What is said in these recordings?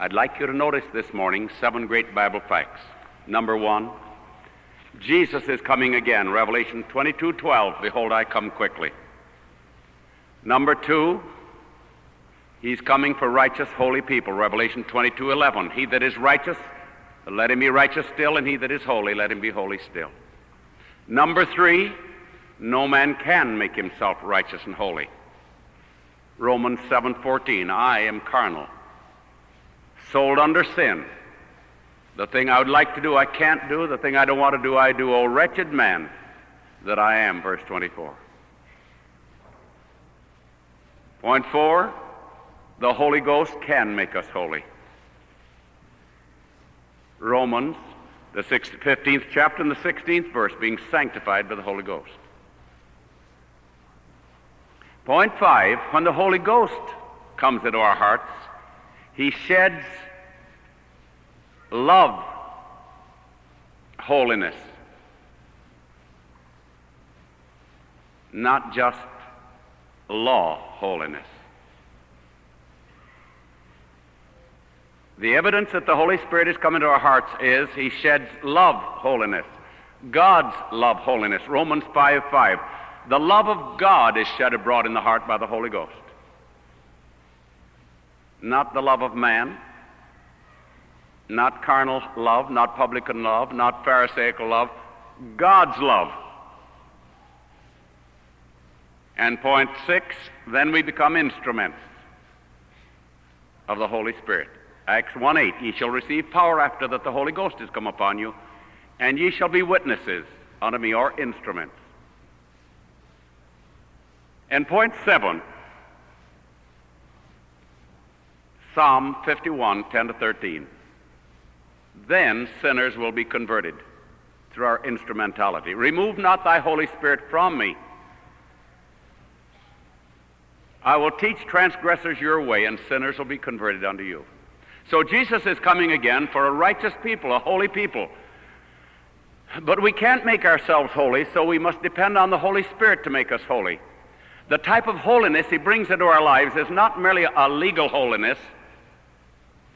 I'd like you to notice this morning seven great Bible facts. Number one, Jesus is coming again. Revelation 22 12. Behold, I come quickly. Number two, he's coming for righteous, holy people. Revelation 22 11. He that is righteous, let him be righteous still, and he that is holy, let him be holy still. Number three, no man can make himself righteous and holy. Romans 7:14 I am carnal sold under sin. The thing I would like to do I can't do. The thing I don't want to do I do. O wretched man that I am verse 24 Point 4 the Holy Ghost can make us holy. Romans the 15th chapter and the 16th verse being sanctified by the Holy Ghost. Point five, when the Holy Ghost comes into our hearts, He sheds love, holiness, not just law, holiness. The evidence that the Holy Spirit is coming into our hearts is He sheds love, holiness, God's love, holiness. Romans 5 5. The love of God is shed abroad in the heart by the Holy Ghost. Not the love of man, not carnal love, not publican love, not Pharisaical love, God's love. And point six, then we become instruments of the Holy Spirit. Acts 1 8, ye shall receive power after that the Holy Ghost is come upon you, and ye shall be witnesses unto me, or instruments. And point seven, Psalm 51, 10 to 13. Then sinners will be converted through our instrumentality. Remove not thy Holy Spirit from me. I will teach transgressors your way, and sinners will be converted unto you. So Jesus is coming again for a righteous people, a holy people. But we can't make ourselves holy, so we must depend on the Holy Spirit to make us holy. The type of holiness he brings into our lives is not merely a legal holiness,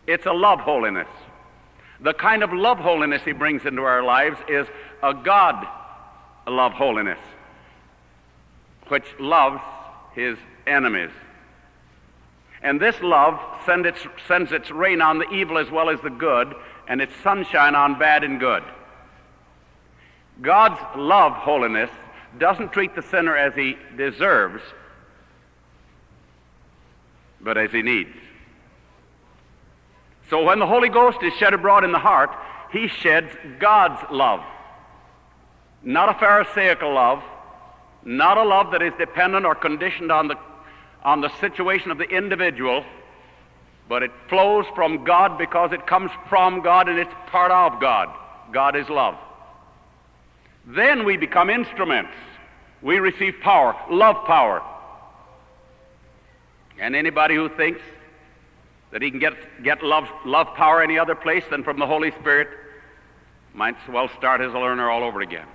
it's a love holiness. The kind of love holiness he brings into our lives is a God love holiness, which loves his enemies. And this love send its, sends its rain on the evil as well as the good, and its sunshine on bad and good. God's love holiness doesn't treat the sinner as he deserves, but as he needs. So when the Holy Ghost is shed abroad in the heart, he sheds God's love. Not a Pharisaical love, not a love that is dependent or conditioned on the, on the situation of the individual, but it flows from God because it comes from God and it's part of God. God is love. Then we become instruments. We receive power, love power. And anybody who thinks that he can get, get love, love power any other place than from the Holy Spirit might as well start as a learner all over again.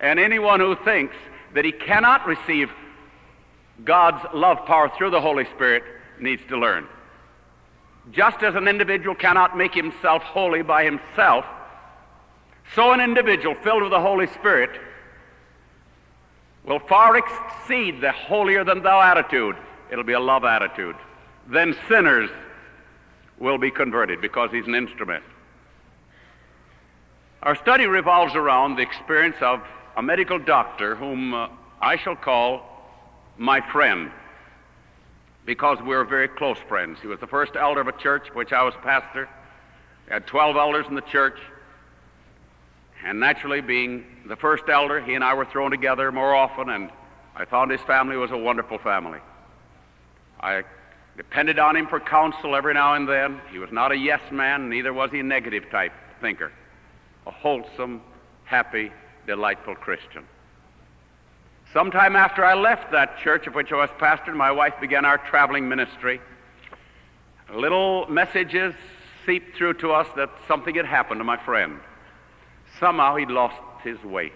And anyone who thinks that he cannot receive God's love power through the Holy Spirit needs to learn. Just as an individual cannot make himself holy by himself, so, an individual filled with the Holy Spirit will far exceed the holier than thou attitude. It'll be a love attitude. Then sinners will be converted because he's an instrument. Our study revolves around the experience of a medical doctor whom uh, I shall call my friend because we were very close friends. He was the first elder of a church which I was pastor. We had 12 elders in the church. And naturally, being the first elder, he and I were thrown together more often, and I found his family was a wonderful family. I depended on him for counsel every now and then. He was not a yes man, neither was he a negative type thinker. A wholesome, happy, delightful Christian. Sometime after I left that church of which I was pastor, my wife began our traveling ministry. Little messages seeped through to us that something had happened to my friend. Somehow he'd lost his way,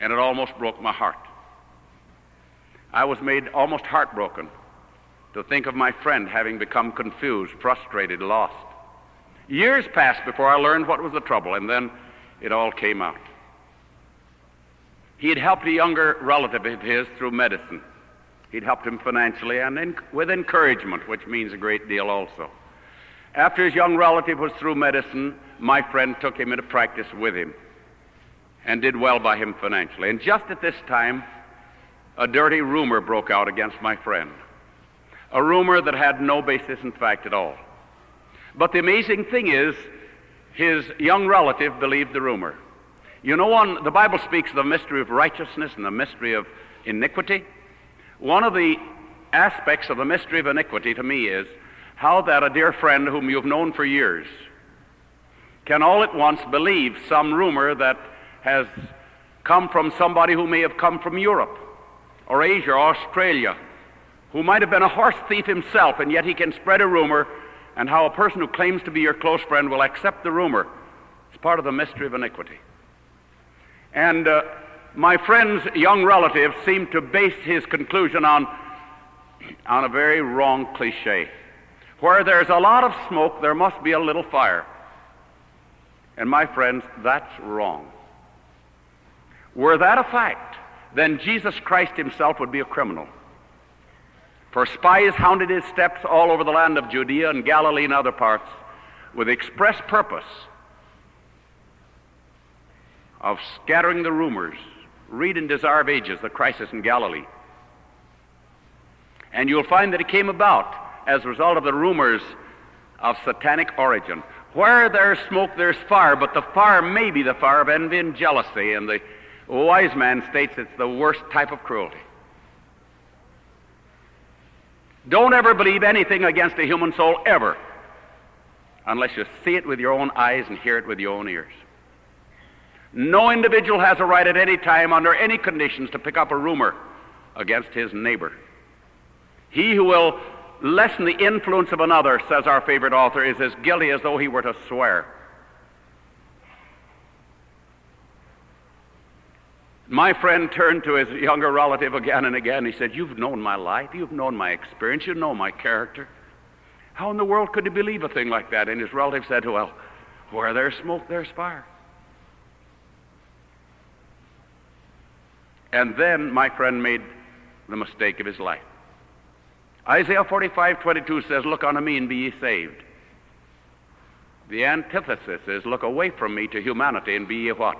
and it almost broke my heart. I was made almost heartbroken to think of my friend having become confused, frustrated, lost. Years passed before I learned what was the trouble, and then it all came out. He had helped a younger relative of his through medicine. He'd helped him financially and in, with encouragement, which means a great deal also. After his young relative was through medicine, my friend took him into practice with him and did well by him financially. And just at this time, a dirty rumor broke out against my friend. A rumor that had no basis in fact at all. But the amazing thing is, his young relative believed the rumor. You know, one, the Bible speaks of the mystery of righteousness and the mystery of iniquity. One of the aspects of the mystery of iniquity to me is how that a dear friend whom you've known for years can all at once believe some rumor that has come from somebody who may have come from Europe or Asia or Australia, who might have been a horse thief himself, and yet he can spread a rumor, and how a person who claims to be your close friend will accept the rumor. It's part of the mystery of iniquity. And uh, my friend's young relative seemed to base his conclusion on, on a very wrong cliche. Where there's a lot of smoke, there must be a little fire. And my friends, that's wrong. Were that a fact, then Jesus Christ himself would be a criminal. For spies hounded his steps all over the land of Judea and Galilee and other parts with express purpose of scattering the rumors. Read in Desire of Ages, the crisis in Galilee. And you'll find that it came about as a result of the rumors of satanic origin. Where there's smoke, there's fire, but the fire may be the fire of envy and jealousy, and the wise man states it's the worst type of cruelty. Don't ever believe anything against a human soul, ever, unless you see it with your own eyes and hear it with your own ears. No individual has a right at any time, under any conditions, to pick up a rumor against his neighbor. He who will lessen the influence of another, says our favorite author, is as guilty as though he were to swear. My friend turned to his younger relative again and again. He said, You've known my life. You've known my experience. You know my character. How in the world could he believe a thing like that? And his relative said, Well, where there's smoke, there's fire. And then my friend made the mistake of his life. Isaiah 45, 22 says, Look unto me and be ye saved. The antithesis is, Look away from me to humanity and be ye what?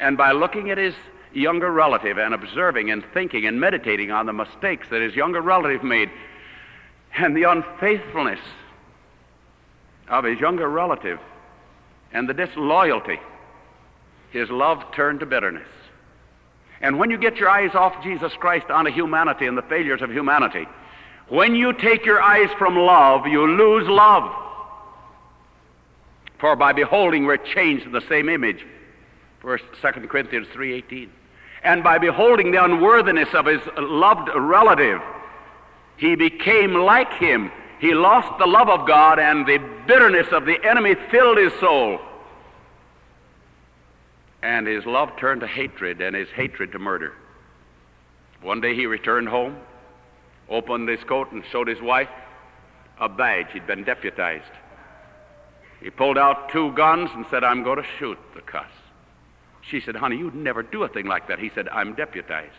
And by looking at his younger relative and observing and thinking and meditating on the mistakes that his younger relative made and the unfaithfulness of his younger relative and the disloyalty, his love turned to bitterness. And when you get your eyes off Jesus Christ onto humanity and the failures of humanity, when you take your eyes from love, you lose love. For by beholding, we're changed to the same image. First, 2 Corinthians 3.18. And by beholding the unworthiness of his loved relative, he became like him. He lost the love of God, and the bitterness of the enemy filled his soul. And his love turned to hatred, and his hatred to murder. One day he returned home, opened his coat, and showed his wife a badge. He'd been deputized. He pulled out two guns and said, I'm going to shoot the cuss. She said, Honey, you'd never do a thing like that. He said, I'm deputized.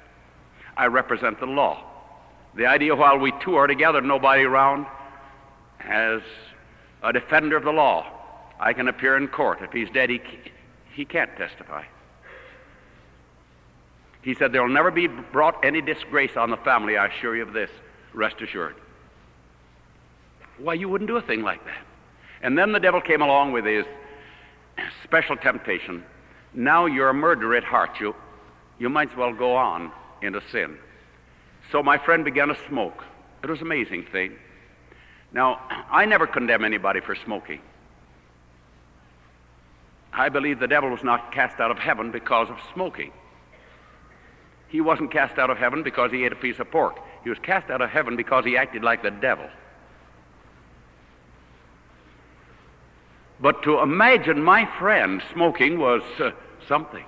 I represent the law. The idea while we two are together, nobody around, as a defender of the law, I can appear in court. If he's dead, he, he can't testify. He said, There will never be brought any disgrace on the family, I assure you of this. Rest assured. Why, you wouldn't do a thing like that. And then the devil came along with his special temptation. Now you're a murderer at heart. You, you might as well go on into sin. So my friend began to smoke. It was an amazing thing. Now, I never condemn anybody for smoking. I believe the devil was not cast out of heaven because of smoking. He wasn't cast out of heaven because he ate a piece of pork. He was cast out of heaven because he acted like the devil. But to imagine my friend smoking was uh, something.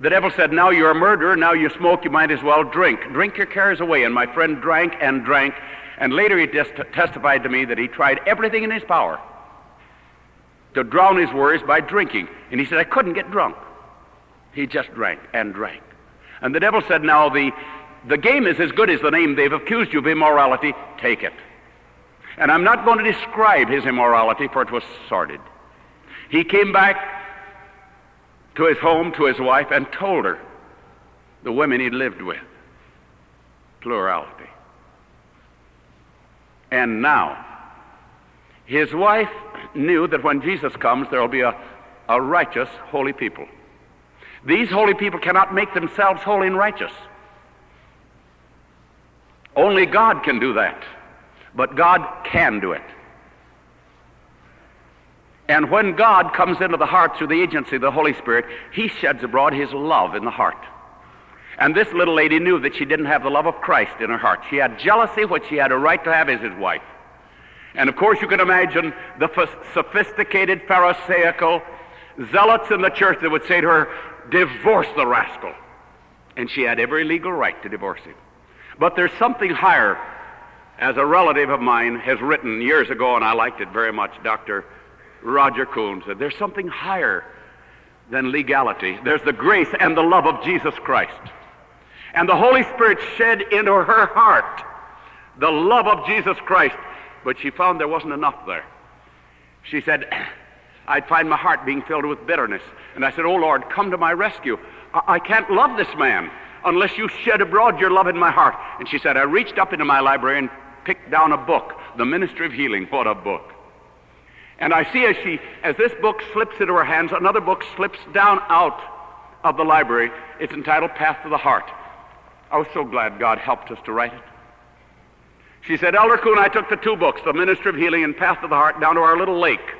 The devil said, Now you're a murderer, now you smoke, you might as well drink. Drink your cares away. And my friend drank and drank. And later he testified to me that he tried everything in his power to drown his worries by drinking. And he said, I couldn't get drunk. He just drank and drank. And the devil said, Now the, the game is as good as the name. They've accused you of immorality. Take it. And I'm not going to describe his immorality, for it was sordid. He came back to his home, to his wife, and told her the women he lived with. Plurality. And now, his wife knew that when Jesus comes, there will be a, a righteous, holy people. These holy people cannot make themselves holy and righteous. Only God can do that. But God can do it. And when God comes into the heart through the agency of the Holy Spirit, He sheds abroad His love in the heart. And this little lady knew that she didn't have the love of Christ in her heart. She had jealousy, which she had a right to have as his wife. And of course, you can imagine the sophisticated Pharisaical zealots in the church that would say to her, Divorce the rascal. And she had every legal right to divorce him. But there's something higher, as a relative of mine has written years ago, and I liked it very much, Dr. Roger Coon said, There's something higher than legality. There's the grace and the love of Jesus Christ. And the Holy Spirit shed into her heart the love of Jesus Christ but she found there wasn't enough there. She said, I'd find my heart being filled with bitterness. And I said, Oh Lord, come to my rescue. I, I can't love this man unless you shed abroad your love in my heart. And she said, I reached up into my library and picked down a book, The Ministry of Healing. What a book. And I see as she, as this book slips into her hands, another book slips down out of the library. It's entitled Path to the Heart. I was so glad God helped us to write it. She said, Elder Coon, I took the two books, The Ministry of Healing and Path to the Heart, down to our little lake.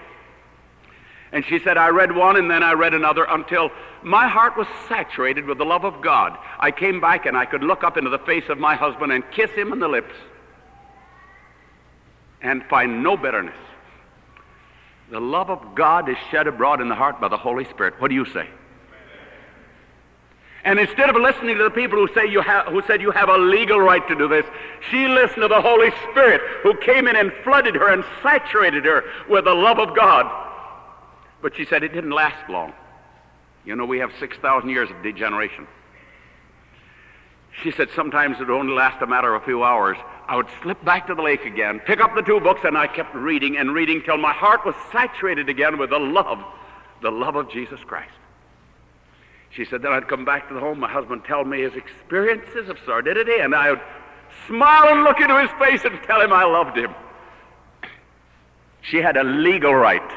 And she said, I read one and then I read another until my heart was saturated with the love of God. I came back and I could look up into the face of my husband and kiss him on the lips and find no bitterness. The love of God is shed abroad in the heart by the Holy Spirit. What do you say? And instead of listening to the people who, say you have, who said you have a legal right to do this, she listened to the Holy Spirit who came in and flooded her and saturated her with the love of God. But she said it didn't last long. You know, we have 6,000 years of degeneration. She said sometimes it would only last a matter of a few hours. I would slip back to the lake again, pick up the two books, and I kept reading and reading till my heart was saturated again with the love, the love of Jesus Christ. She said, then I'd come back to the home, my husband tell me his experiences of sordidity, and I would smile and look into his face and tell him I loved him. She had a legal right,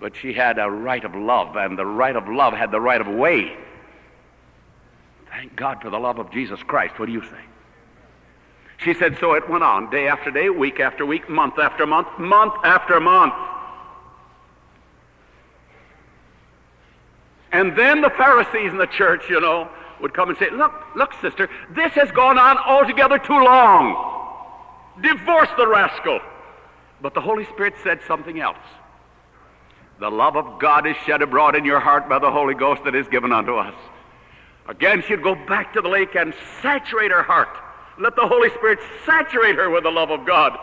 but she had a right of love, and the right of love had the right of way. Thank God for the love of Jesus Christ. What do you say? She said, so it went on day after day, week after week, month after month, month after month. And then the Pharisees in the church, you know, would come and say, Look, look, sister, this has gone on altogether too long. Divorce the rascal. But the Holy Spirit said something else. The love of God is shed abroad in your heart by the Holy Ghost that is given unto us. Again, she'd go back to the lake and saturate her heart. Let the Holy Spirit saturate her with the love of God.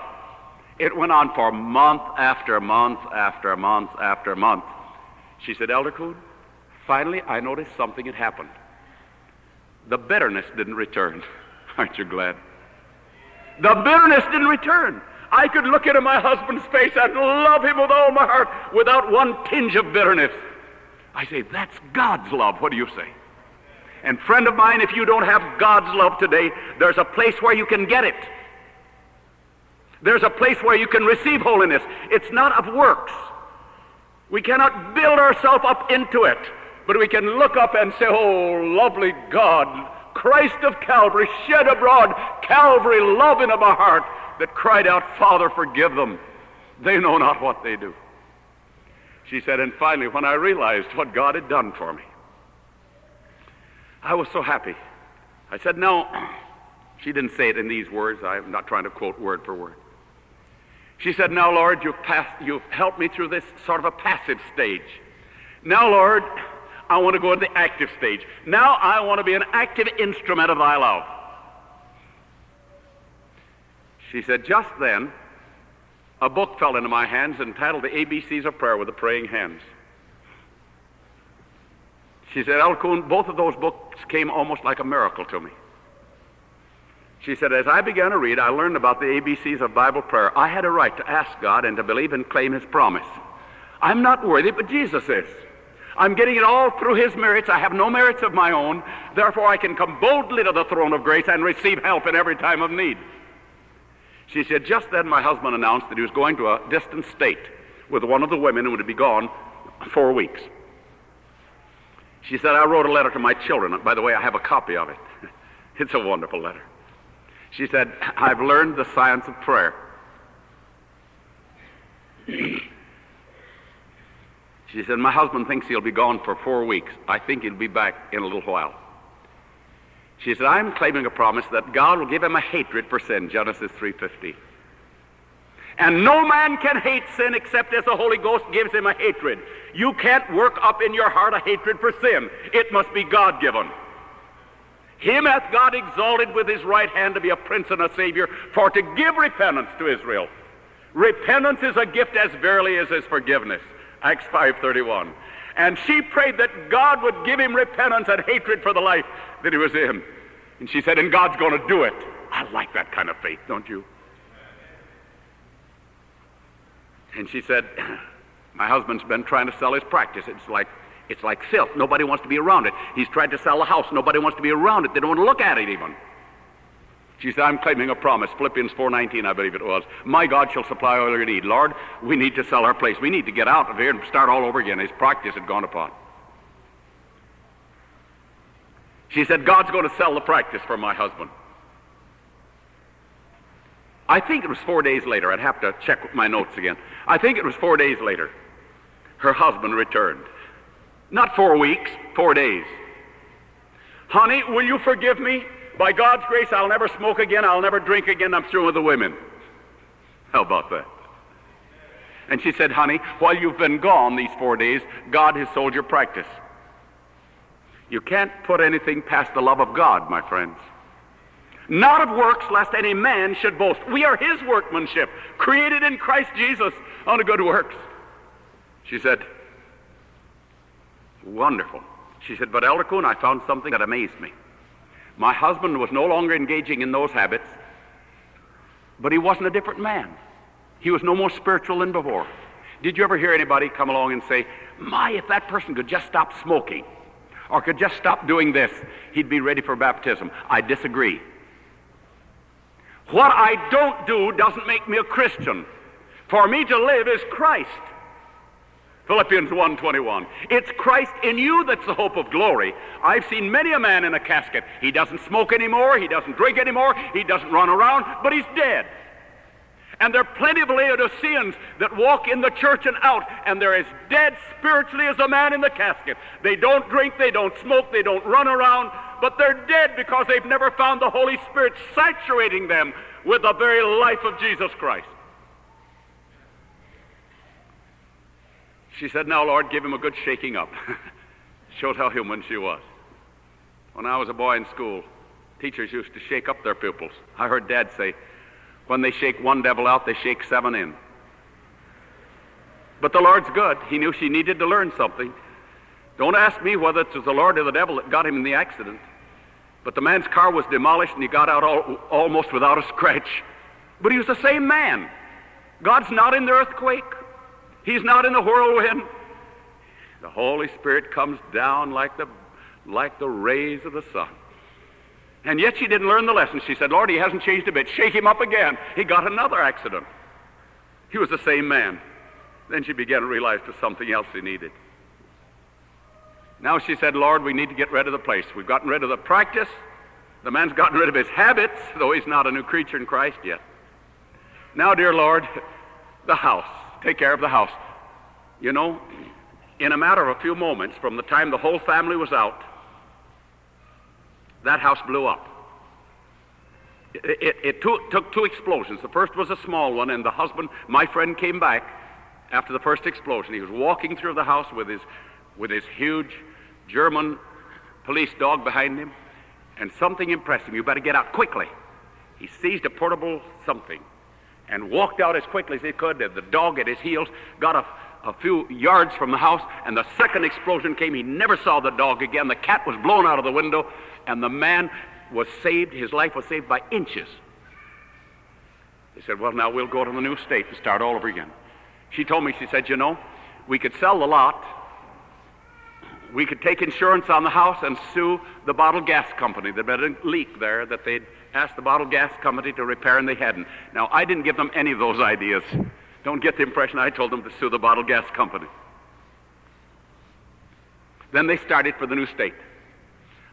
It went on for month after month after month after month. She said, Elder Coon, Finally, I noticed something had happened. The bitterness didn't return. Aren't you glad? The bitterness didn't return. I could look into my husband's face and love him with all my heart without one tinge of bitterness. I say, that's God's love. What do you say? And friend of mine, if you don't have God's love today, there's a place where you can get it. There's a place where you can receive holiness. It's not of works. We cannot build ourselves up into it. But we can look up and say, Oh, lovely God, Christ of Calvary shed abroad Calvary love into my heart that cried out, Father, forgive them. They know not what they do. She said, and finally, when I realized what God had done for me, I was so happy. I said, No. She didn't say it in these words. I'm not trying to quote word for word. She said, Now, Lord, you've, passed, you've helped me through this sort of a passive stage. Now, Lord, I want to go into the active stage. Now I want to be an active instrument of thy love. She said, just then, a book fell into my hands entitled The ABCs of Prayer with the Praying Hands. She said, Al Coon, both of those books came almost like a miracle to me. She said, as I began to read, I learned about the ABCs of Bible prayer. I had a right to ask God and to believe and claim His promise. I'm not worthy, but Jesus is. I'm getting it all through His merits. I have no merits of my own. Therefore, I can come boldly to the throne of grace and receive help in every time of need. She said, just then my husband announced that he was going to a distant state with one of the women who would be gone four weeks. She said, I wrote a letter to my children. By the way, I have a copy of it. It's a wonderful letter. She said, I've learned the science of prayer. she said, My husband thinks he'll be gone for four weeks. I think he'll be back in a little while. She said, I'm claiming a promise that God will give him a hatred for sin, Genesis 3.50. And no man can hate sin except as the Holy Ghost gives him a hatred. You can't work up in your heart a hatred for sin. It must be God given. Him hath God exalted with his right hand to be a prince and a savior, for to give repentance to Israel. Repentance is a gift as verily as is forgiveness. Acts 5.31. And she prayed that God would give him repentance and hatred for the life that he was in. And she said, and God's going to do it. I like that kind of faith, don't you? And she said, my husband's been trying to sell his practice. It's like it's like filth. Nobody wants to be around it. He's tried to sell the house. Nobody wants to be around it. They don't want to look at it even. She said, I'm claiming a promise. Philippians 4.19, I believe it was. My God shall supply all your need. Lord, we need to sell our place. We need to get out of here and start all over again. His practice had gone upon. She said, God's going to sell the practice for my husband. I think it was four days later. I'd have to check my notes again. I think it was four days later. Her husband returned. Not four weeks, four days. Honey, will you forgive me? By God's grace, I'll never smoke again. I'll never drink again. I'm through with the women. How about that? And she said, Honey, while you've been gone these four days, God has sold your practice. You can't put anything past the love of God, my friends. Not of works, lest any man should boast. We are his workmanship, created in Christ Jesus unto good works. She said, Wonderful. She said, But Elder Coon, I found something that amazed me. My husband was no longer engaging in those habits, but he wasn't a different man. He was no more spiritual than before. Did you ever hear anybody come along and say, My, if that person could just stop smoking? or could just stop doing this, he'd be ready for baptism. I disagree. What I don't do doesn't make me a Christian. For me to live is Christ. Philippians 1:21. It's Christ in you that's the hope of glory. I've seen many a man in a casket. He doesn't smoke anymore, he doesn't drink anymore, he doesn't run around, but he's dead. And there are plenty of Laodiceans that walk in the church and out, and they're as dead spiritually as a man in the casket. They don't drink, they don't smoke, they don't run around, but they're dead because they've never found the Holy Spirit saturating them with the very life of Jesus Christ. She said, Now, Lord, give him a good shaking up. Showed how human she was. When I was a boy in school, teachers used to shake up their pupils. I heard Dad say, when they shake one devil out, they shake seven in. But the Lord's good. He knew she needed to learn something. Don't ask me whether it was the Lord or the devil that got him in the accident. But the man's car was demolished and he got out all, almost without a scratch. But he was the same man. God's not in the earthquake. He's not in the whirlwind. The Holy Spirit comes down like the, like the rays of the sun. And yet she didn't learn the lesson. She said, Lord, he hasn't changed a bit. Shake him up again. He got another accident. He was the same man. Then she began to realize there's something else he needed. Now she said, Lord, we need to get rid of the place. We've gotten rid of the practice. The man's gotten rid of his habits, though he's not a new creature in Christ yet. Now, dear Lord, the house. Take care of the house. You know, in a matter of a few moments, from the time the whole family was out, that house blew up. It, it, it took, took two explosions. The first was a small one, and the husband, my friend, came back after the first explosion. He was walking through the house with his, with his huge German police dog behind him, and something impressed him. You better get out quickly. He seized a portable something and walked out as quickly as he could. The dog at his heels got a, a few yards from the house, and the second explosion came. He never saw the dog again. The cat was blown out of the window, and the man was saved. His life was saved by inches. They said, Well, now we'll go to the new state and start all over again. She told me, she said, You know, we could sell the lot we could take insurance on the house and sue the bottled gas company. There'd been a leak there that they'd asked the bottled gas company to repair and they hadn't. Now, I didn't give them any of those ideas. Don't get the impression I told them to sue the bottled gas company. Then they started for the new state.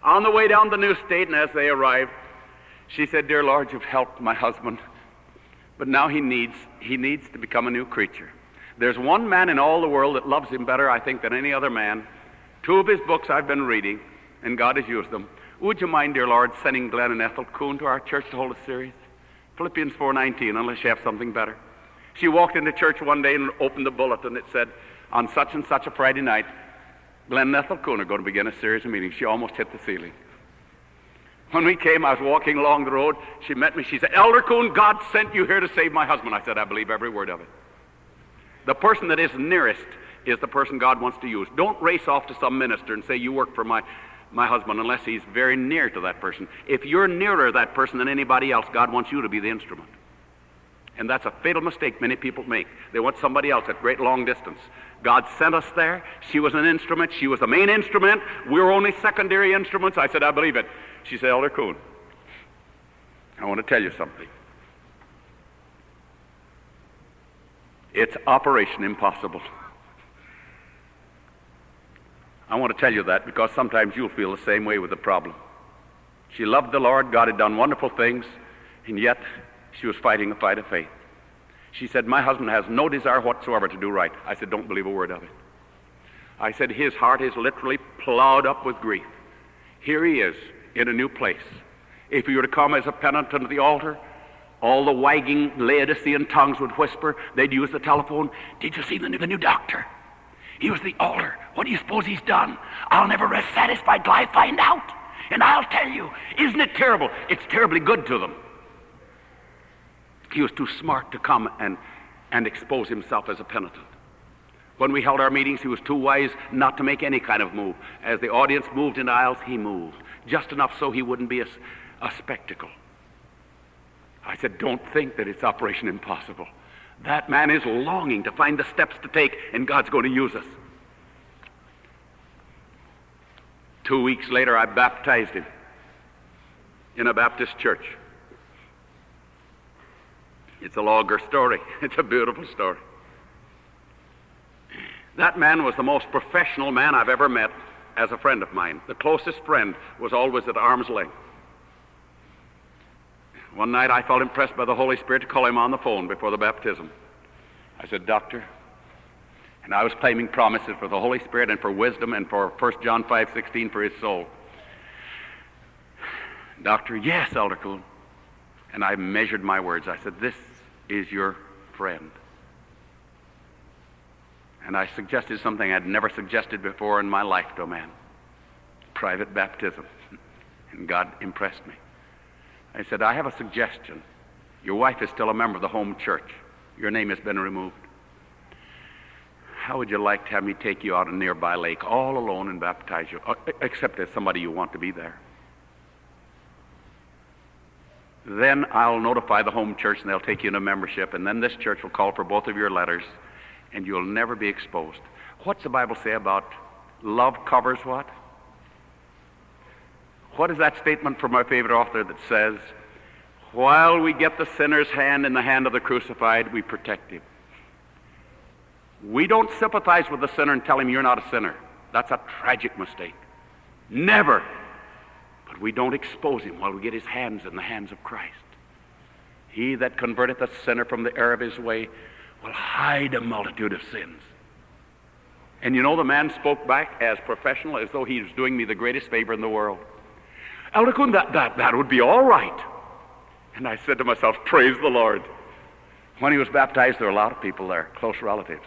On the way down the new state, and as they arrived, she said, Dear Lord, you've helped my husband, but now he needs, he needs to become a new creature. There's one man in all the world that loves him better, I think, than any other man, Two of his books I've been reading, and God has used them. Would you mind, dear Lord, sending Glenn and Ethel Coon to our church to hold a series? Philippians 4.19, unless you have something better. She walked into church one day and opened the bulletin. It said, on such and such a Friday night, Glenn and Ethel Coon are going to begin a series of meetings. She almost hit the ceiling. When we came, I was walking along the road. She met me. She said, Elder Coon, God sent you here to save my husband. I said, I believe every word of it. The person that is nearest is the person God wants to use. Don't race off to some minister and say, You work for my, my husband, unless he's very near to that person. If you're nearer that person than anybody else, God wants you to be the instrument. And that's a fatal mistake many people make. They want somebody else at great long distance. God sent us there. She was an instrument. She was the main instrument. We were only secondary instruments. I said, I believe it. She said, Elder Coon, I want to tell you something. It's Operation Impossible. I want to tell you that because sometimes you'll feel the same way with the problem. She loved the Lord, God had done wonderful things, and yet she was fighting a fight of faith. She said, My husband has no desire whatsoever to do right. I said, Don't believe a word of it. I said, His heart is literally plowed up with grief. Here he is in a new place. If he were to come as a penitent to the altar, all the wagging Laodicean tongues would whisper. They'd use the telephone. Did you see the new, the new doctor? He was the altar. What do you suppose he's done? I'll never rest satisfied till I find out. And I'll tell you, isn't it terrible? It's terribly good to them. He was too smart to come and, and expose himself as a penitent. When we held our meetings, he was too wise not to make any kind of move. As the audience moved in aisles, he moved, just enough so he wouldn't be a, a spectacle. I said, Don't think that it's Operation Impossible. That man is longing to find the steps to take, and God's going to use us. Two weeks later, I baptized him in a Baptist church. It's a longer story. It's a beautiful story. That man was the most professional man I've ever met as a friend of mine. The closest friend was always at arm's length. One night I felt impressed by the Holy Spirit to call him on the phone before the baptism. I said, Doctor, and I was claiming promises for the Holy Spirit and for wisdom and for 1 John 5 16 for his soul. Doctor, yes, Elder Coon. And I measured my words. I said, This is your friend. And I suggested something I'd never suggested before in my life a man private baptism. And God impressed me. I said, I have a suggestion. Your wife is still a member of the home church. Your name has been removed. How would you like to have me take you out a nearby lake all alone and baptize you, uh, except as somebody you want to be there? Then I'll notify the home church and they'll take you into membership, and then this church will call for both of your letters, and you'll never be exposed. What's the Bible say about love covers what? What is that statement from my favorite author that says, while we get the sinner's hand in the hand of the crucified, we protect him. We don't sympathize with the sinner and tell him you're not a sinner. That's a tragic mistake. Never. But we don't expose him while we get his hands in the hands of Christ. He that converteth a sinner from the error of his way will hide a multitude of sins. And you know, the man spoke back as professional as though he was doing me the greatest favor in the world. That, that, that would be all right. And I said to myself, Praise the Lord. When he was baptized, there were a lot of people there, close relatives.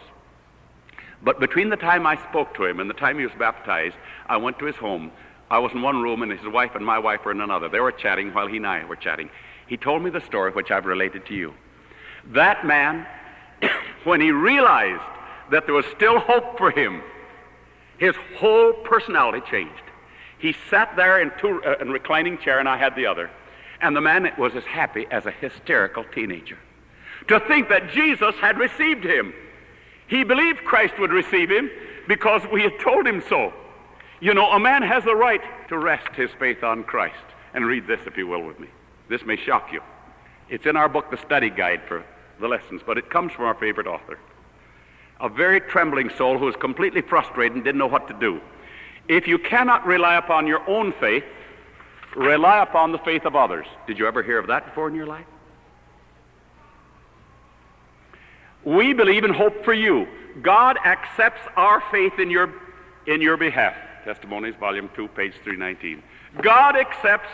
But between the time I spoke to him and the time he was baptized, I went to his home. I was in one room, and his wife and my wife were in another. They were chatting while he and I were chatting. He told me the story which I've related to you. That man, when he realized that there was still hope for him, his whole personality changed. He sat there in, two, uh, a reclining chair, and I had the other. And the man was as happy as a hysterical teenager. To think that Jesus had received him. He believed Christ would receive him because we had told him so. You know, a man has a right to rest his faith on Christ. And read this, if you will, with me. This may shock you. It's in our book, The Study Guide for the Lessons, but it comes from our favorite author. A very trembling soul who was completely frustrated and didn't know what to do. If you cannot rely upon your own faith, rely upon the faith of others. Did you ever hear of that before in your life? We believe and hope for you. God accepts our faith in your, in your behalf. Testimonies, Volume 2, page 319. God accepts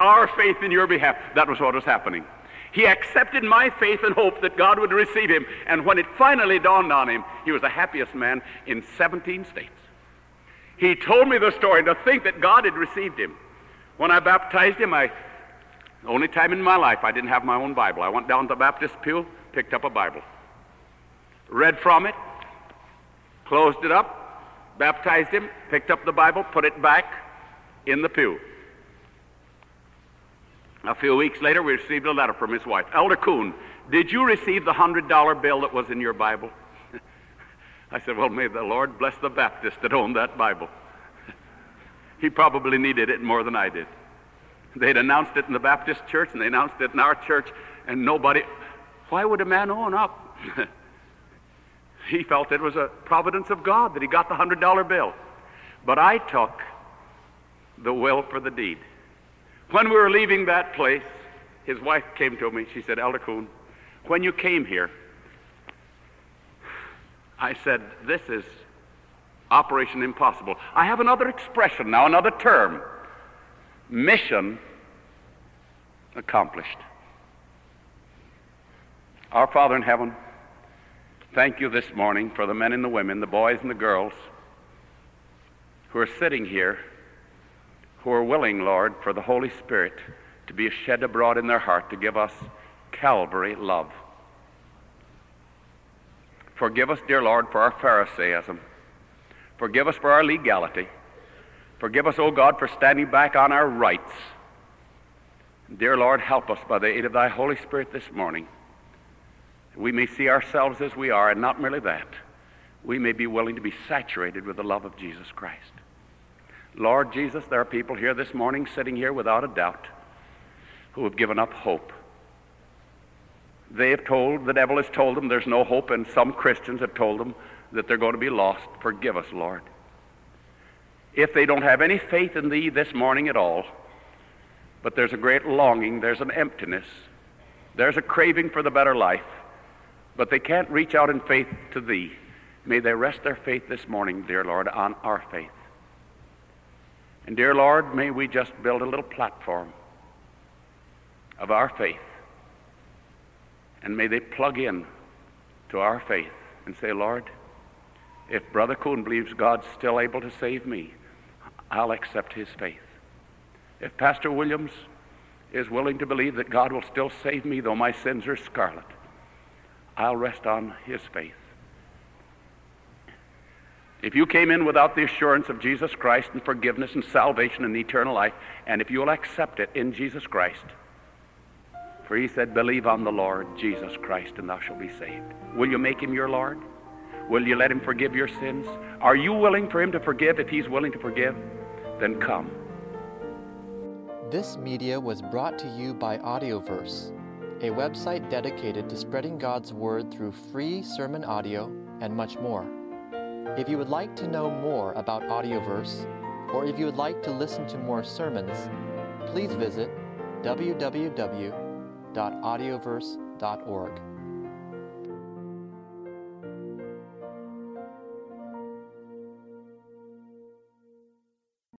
our faith in your behalf. That was what was happening. He accepted my faith and hope that God would receive him. And when it finally dawned on him, he was the happiest man in 17 states. He told me the story and to think that God had received him. When I baptized him, I, only time in my life I didn't have my own Bible. I went down to the Baptist pew, picked up a Bible, read from it, closed it up, baptized him, picked up the Bible, put it back in the pew. A few weeks later, we received a letter from his wife. Elder Coon, did you receive the $100 bill that was in your Bible? I said, Well, may the Lord bless the Baptist that owned that Bible. he probably needed it more than I did. They'd announced it in the Baptist church and they announced it in our church, and nobody. Why would a man own up? He felt it was a providence of God that he got the $100 bill. But I took the will for the deed. When we were leaving that place, his wife came to me. She said, Elder Coon, when you came here, I said, This is Operation Impossible. I have another expression now, another term mission accomplished. Our Father in heaven, thank you this morning for the men and the women, the boys and the girls who are sitting here, who are willing, Lord, for the Holy Spirit to be shed abroad in their heart to give us Calvary love. Forgive us, dear Lord, for our Pharisaism. Forgive us for our legality. Forgive us, O oh God, for standing back on our rights. Dear Lord, help us by the aid of Thy Holy Spirit this morning we may see ourselves as we are, and not merely that, we may be willing to be saturated with the love of Jesus Christ. Lord Jesus, there are people here this morning sitting here without a doubt who have given up hope. They have told, the devil has told them there's no hope, and some Christians have told them that they're going to be lost. Forgive us, Lord. If they don't have any faith in Thee this morning at all, but there's a great longing, there's an emptiness, there's a craving for the better life, but they can't reach out in faith to Thee. May they rest their faith this morning, dear Lord, on our faith. And dear Lord, may we just build a little platform of our faith. And may they plug in to our faith and say, Lord, if Brother Coon believes God's still able to save me, I'll accept his faith. If Pastor Williams is willing to believe that God will still save me, though my sins are scarlet, I'll rest on his faith. If you came in without the assurance of Jesus Christ and forgiveness and salvation and eternal life, and if you'll accept it in Jesus Christ, for he said, Believe on the Lord Jesus Christ, and thou shalt be saved. Will you make him your Lord? Will you let him forgive your sins? Are you willing for him to forgive? If he's willing to forgive, then come. This media was brought to you by Audioverse a website dedicated to spreading God's Word through free sermon audio and much more. If you would like to know more about Audioverse, or if you would like to listen to more sermons, please visit www.audioverse.org.